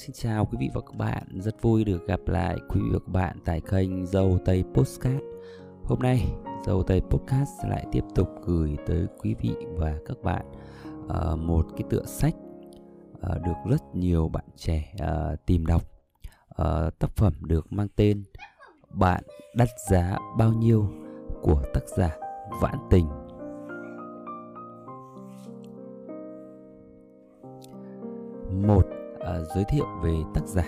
xin chào quý vị và các bạn. Rất vui được gặp lại quý vị và các bạn tại kênh Dâu Tây Postcard. Hôm nay, Dâu Tây Podcast lại tiếp tục gửi tới quý vị và các bạn uh, một cái tựa sách uh, được rất nhiều bạn trẻ uh, tìm đọc. Uh, tác phẩm được mang tên Bạn đắt giá bao nhiêu của tác giả Vãn Tình. Một uh, giới thiệu về tác giả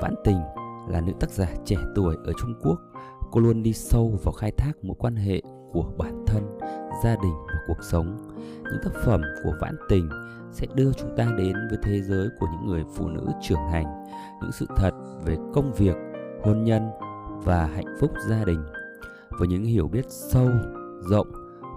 Vãn Tình là nữ tác giả trẻ tuổi ở Trung Quốc. Cô luôn đi sâu vào khai thác mối quan hệ của bản thân, gia đình và cuộc sống. Những tác phẩm của Vãn Tình sẽ đưa chúng ta đến với thế giới của những người phụ nữ trưởng thành, những sự thật về công việc, hôn nhân và hạnh phúc gia đình. Với những hiểu biết sâu, rộng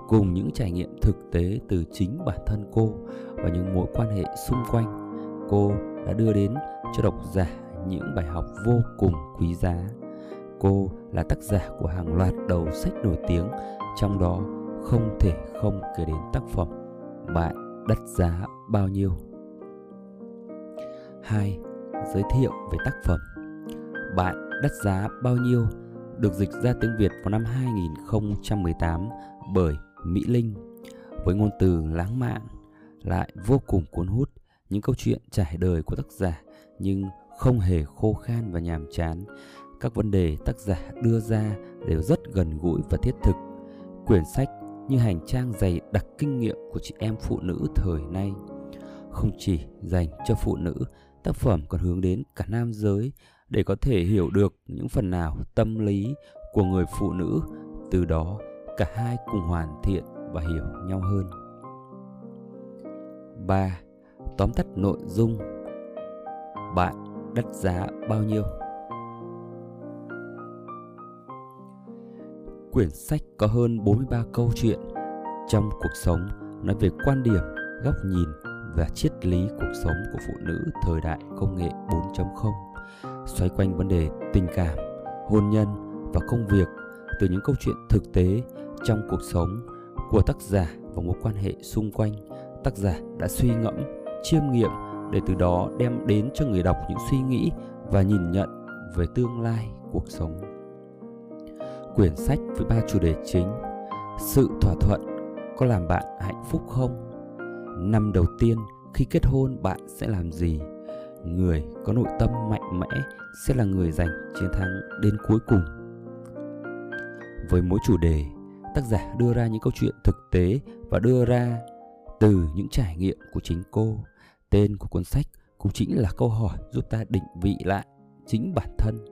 cùng những trải nghiệm thực tế từ chính bản thân cô và những mối quan hệ xung quanh cô đã đưa đến cho độc giả những bài học vô cùng quý giá. Cô là tác giả của hàng loạt đầu sách nổi tiếng, trong đó không thể không kể đến tác phẩm Bạn đắt giá bao nhiêu. 2. Giới thiệu về tác phẩm Bạn đắt giá bao nhiêu được dịch ra tiếng Việt vào năm 2018 bởi Mỹ Linh với ngôn từ lãng mạn lại vô cùng cuốn hút những câu chuyện trải đời của tác giả nhưng không hề khô khan và nhàm chán. Các vấn đề tác giả đưa ra đều rất gần gũi và thiết thực. Quyển sách như hành trang dày đặc kinh nghiệm của chị em phụ nữ thời nay. Không chỉ dành cho phụ nữ, tác phẩm còn hướng đến cả nam giới để có thể hiểu được những phần nào tâm lý của người phụ nữ, từ đó cả hai cùng hoàn thiện và hiểu nhau hơn. 3 tóm tắt nội dung. Bạn đắt giá bao nhiêu? Quyển sách có hơn 43 câu chuyện. Trong cuộc sống nói về quan điểm, góc nhìn và triết lý cuộc sống của phụ nữ thời đại công nghệ 4.0 xoay quanh vấn đề tình cảm, hôn nhân và công việc từ những câu chuyện thực tế trong cuộc sống của tác giả và mối quan hệ xung quanh. Tác giả đã suy ngẫm chiêm nghiệm để từ đó đem đến cho người đọc những suy nghĩ và nhìn nhận về tương lai cuộc sống. Quyển sách với ba chủ đề chính: Sự thỏa thuận có làm bạn hạnh phúc không? Năm đầu tiên khi kết hôn bạn sẽ làm gì? Người có nội tâm mạnh mẽ sẽ là người giành chiến thắng đến cuối cùng. Với mỗi chủ đề, tác giả đưa ra những câu chuyện thực tế và đưa ra từ những trải nghiệm của chính cô Tên của cuốn sách cũng chính là câu hỏi giúp ta định vị lại chính bản thân.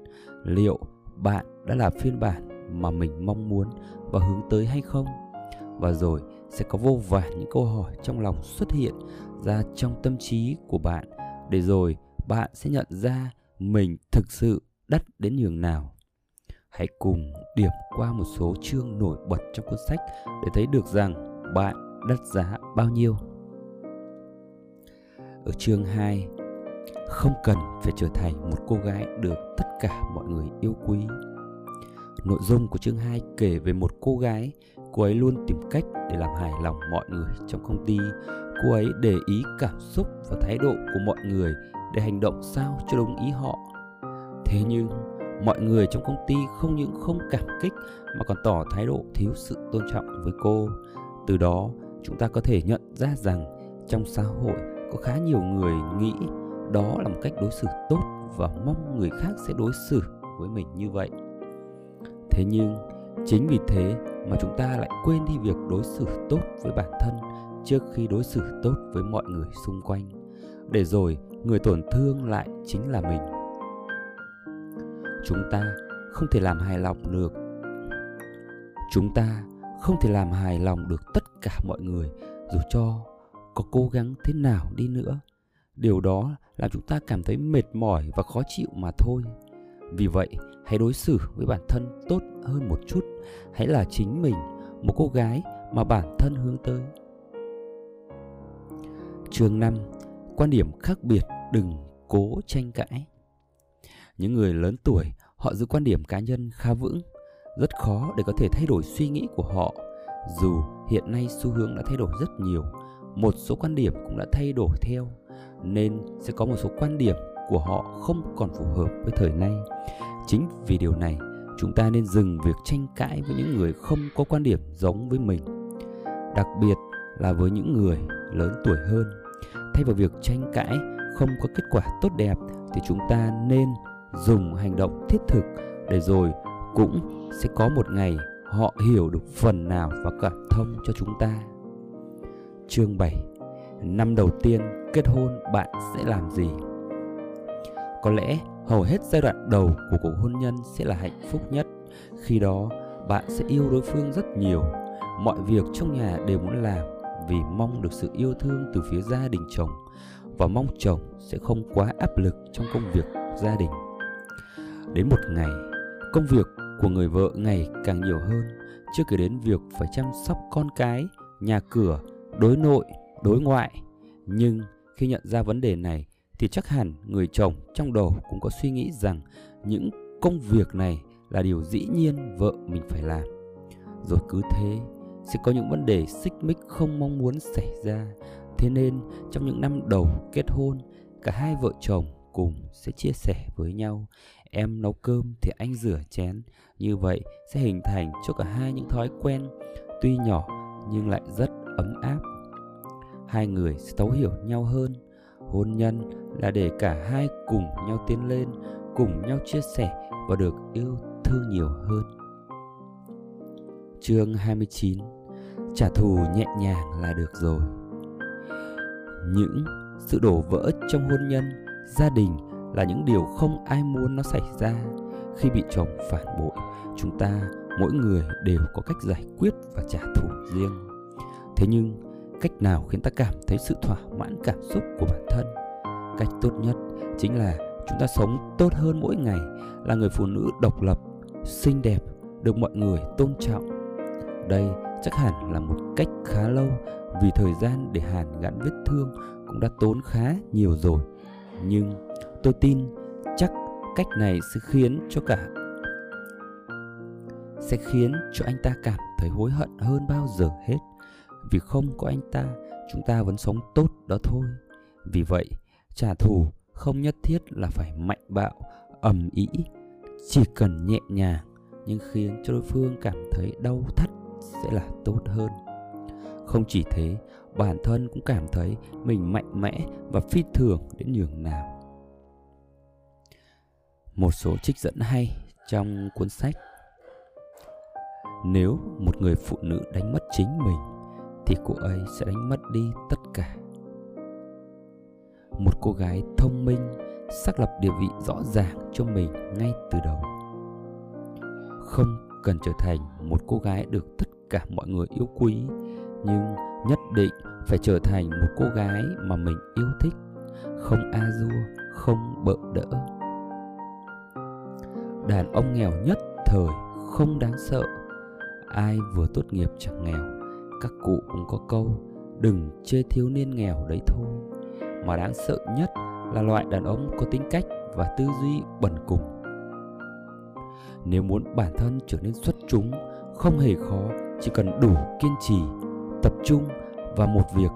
Liệu bạn đã là phiên bản mà mình mong muốn và hướng tới hay không? Và rồi sẽ có vô vàn những câu hỏi trong lòng xuất hiện ra trong tâm trí của bạn để rồi bạn sẽ nhận ra mình thực sự đắt đến nhường nào. Hãy cùng điểm qua một số chương nổi bật trong cuốn sách để thấy được rằng bạn đắt giá bao nhiêu ở chương 2 không cần phải trở thành một cô gái được tất cả mọi người yêu quý. Nội dung của chương 2 kể về một cô gái, cô ấy luôn tìm cách để làm hài lòng mọi người trong công ty. Cô ấy để ý cảm xúc và thái độ của mọi người để hành động sao cho đúng ý họ. Thế nhưng, mọi người trong công ty không những không cảm kích mà còn tỏ thái độ thiếu sự tôn trọng với cô. Từ đó, chúng ta có thể nhận ra rằng trong xã hội có khá nhiều người nghĩ đó là một cách đối xử tốt và mong người khác sẽ đối xử với mình như vậy. Thế nhưng, chính vì thế mà chúng ta lại quên đi việc đối xử tốt với bản thân trước khi đối xử tốt với mọi người xung quanh. Để rồi, người tổn thương lại chính là mình. Chúng ta không thể làm hài lòng được. Chúng ta không thể làm hài lòng được tất cả mọi người dù cho có cố gắng thế nào đi nữa. Điều đó làm chúng ta cảm thấy mệt mỏi và khó chịu mà thôi. Vì vậy, hãy đối xử với bản thân tốt hơn một chút. Hãy là chính mình, một cô gái mà bản thân hướng tới. Chương 5 quan điểm khác biệt, đừng cố tranh cãi. Những người lớn tuổi, họ giữ quan điểm cá nhân khá vững. Rất khó để có thể thay đổi suy nghĩ của họ. Dù hiện nay xu hướng đã thay đổi rất nhiều một số quan điểm cũng đã thay đổi theo, nên sẽ có một số quan điểm của họ không còn phù hợp với thời nay chính vì điều này, chúng ta nên dừng việc tranh cãi với những người không có quan điểm giống với mình, đặc biệt là với những người lớn tuổi hơn thay vào việc tranh cãi không có kết quả tốt đẹp thì chúng ta nên dùng hành động thiết thực để rồi cũng sẽ có một ngày họ hiểu được phần nào và cảm thông cho chúng ta. Chương 7 Năm đầu tiên kết hôn bạn sẽ làm gì? Có lẽ hầu hết giai đoạn đầu của cuộc hôn nhân sẽ là hạnh phúc nhất. Khi đó, bạn sẽ yêu đối phương rất nhiều. Mọi việc trong nhà đều muốn làm vì mong được sự yêu thương từ phía gia đình chồng và mong chồng sẽ không quá áp lực trong công việc gia đình. Đến một ngày, công việc của người vợ ngày càng nhiều hơn, chưa kể đến việc phải chăm sóc con cái, nhà cửa, đối nội, đối ngoại. Nhưng khi nhận ra vấn đề này thì chắc hẳn người chồng trong đầu cũng có suy nghĩ rằng những công việc này là điều dĩ nhiên vợ mình phải làm. Rồi cứ thế sẽ có những vấn đề xích mích không mong muốn xảy ra. Thế nên trong những năm đầu kết hôn, cả hai vợ chồng cùng sẽ chia sẻ với nhau. Em nấu cơm thì anh rửa chén. Như vậy sẽ hình thành cho cả hai những thói quen tuy nhỏ nhưng lại rất ấm áp. Hai người sẽ thấu hiểu nhau hơn. Hôn nhân là để cả hai cùng nhau tiến lên, cùng nhau chia sẻ và được yêu thương nhiều hơn. Chương 29 Trả thù nhẹ nhàng là được rồi Những sự đổ vỡ trong hôn nhân, gia đình là những điều không ai muốn nó xảy ra Khi bị chồng phản bội, chúng ta mỗi người đều có cách giải quyết và trả thù riêng Thế nhưng, cách nào khiến ta cảm thấy sự thỏa mãn cảm xúc của bản thân? Cách tốt nhất chính là chúng ta sống tốt hơn mỗi ngày là người phụ nữ độc lập, xinh đẹp, được mọi người tôn trọng đây chắc hẳn là một cách khá lâu vì thời gian để hàn gắn vết thương cũng đã tốn khá nhiều rồi. Nhưng tôi tin chắc cách này sẽ khiến cho cả sẽ khiến cho anh ta cảm thấy hối hận hơn bao giờ hết. Vì không có anh ta, chúng ta vẫn sống tốt đó thôi. Vì vậy, trả thù không nhất thiết là phải mạnh bạo, ầm ĩ, chỉ cần nhẹ nhàng nhưng khiến cho đối phương cảm thấy đau thắt sẽ là tốt hơn. Không chỉ thế bản thân cũng cảm thấy mình mạnh mẽ và phi thường đến nhường nào. Một số trích dẫn hay trong cuốn sách. Nếu một người phụ nữ đánh mất chính mình thì cô ấy sẽ đánh mất đi tất cả. Một cô gái thông minh xác lập địa vị rõ ràng cho mình ngay từ đầu. Không cần trở thành một cô gái được tất cả mọi người yêu quý, nhưng nhất định phải trở thành một cô gái mà mình yêu thích, không a dua, không bợ đỡ. Đàn ông nghèo nhất thời không đáng sợ, ai vừa tốt nghiệp chẳng nghèo các cụ cũng có câu, đừng chê thiếu niên nghèo đấy thôi. Mà đáng sợ nhất là loại đàn ông có tính cách và tư duy bẩn cùng. Nếu muốn bản thân trở nên xuất chúng, không hề khó, chỉ cần đủ kiên trì, tập trung vào một việc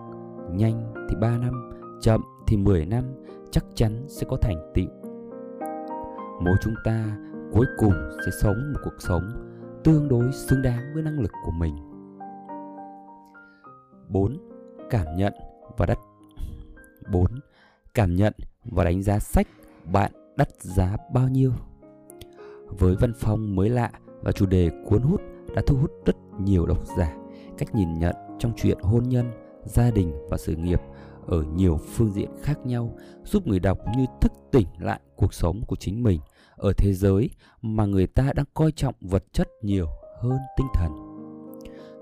nhanh thì 3 năm, chậm thì 10 năm chắc chắn sẽ có thành tựu. Mỗi chúng ta cuối cùng sẽ sống một cuộc sống tương đối xứng đáng với năng lực của mình. 4. Cảm nhận và đắt 4. Cảm nhận và đánh giá sách bạn đắt giá bao nhiêu Với văn phong mới lạ và chủ đề cuốn hút đã thu hút rất nhiều độc giả cách nhìn nhận trong chuyện hôn nhân, gia đình và sự nghiệp ở nhiều phương diện khác nhau giúp người đọc như thức tỉnh lại cuộc sống của chính mình ở thế giới mà người ta đang coi trọng vật chất nhiều hơn tinh thần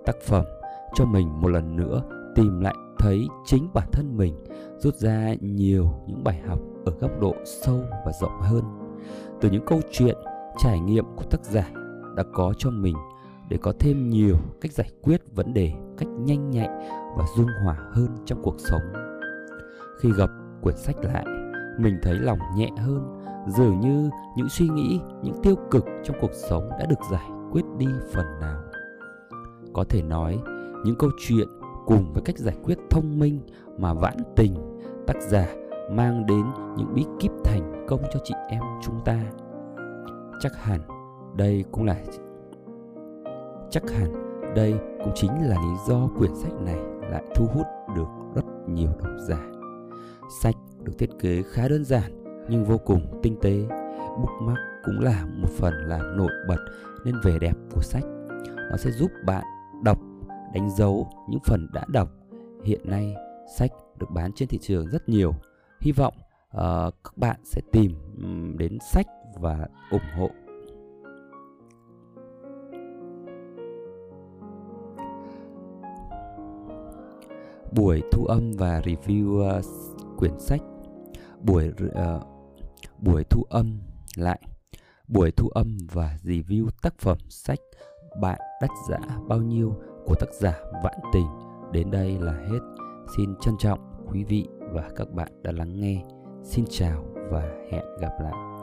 tác phẩm cho mình một lần nữa tìm lại thấy chính bản thân mình, rút ra nhiều những bài học ở góc độ sâu và rộng hơn. Từ những câu chuyện, trải nghiệm của tác giả đã có cho mình để có thêm nhiều cách giải quyết vấn đề cách nhanh nhạy và dung hòa hơn trong cuộc sống. Khi gặp quyển sách lại, mình thấy lòng nhẹ hơn, dường như những suy nghĩ, những tiêu cực trong cuộc sống đã được giải quyết đi phần nào. Có thể nói những câu chuyện cùng với cách giải quyết thông minh mà vãn tình tác giả mang đến những bí kíp thành công cho chị em chúng ta. Chắc hẳn đây cũng là, chắc hẳn đây cũng chính là lý do quyển sách này lại thu hút được rất nhiều độc giả. Sách được thiết kế khá đơn giản nhưng vô cùng tinh tế. Bookmark cũng là một phần làm nổi bật nên vẻ đẹp của sách. Nó sẽ giúp bạn đọc đánh dấu những phần đã đọc. Hiện nay sách được bán trên thị trường rất nhiều. Hy vọng uh, các bạn sẽ tìm um, đến sách và ủng hộ. Buổi thu âm và review uh, quyển sách. Buổi uh, buổi thu âm lại. Buổi thu âm và review tác phẩm sách bạn đắt giá bao nhiêu của tác giả Vãn Tình đến đây là hết. Xin trân trọng quý vị và các bạn đã lắng nghe. Xin chào và hẹn gặp lại.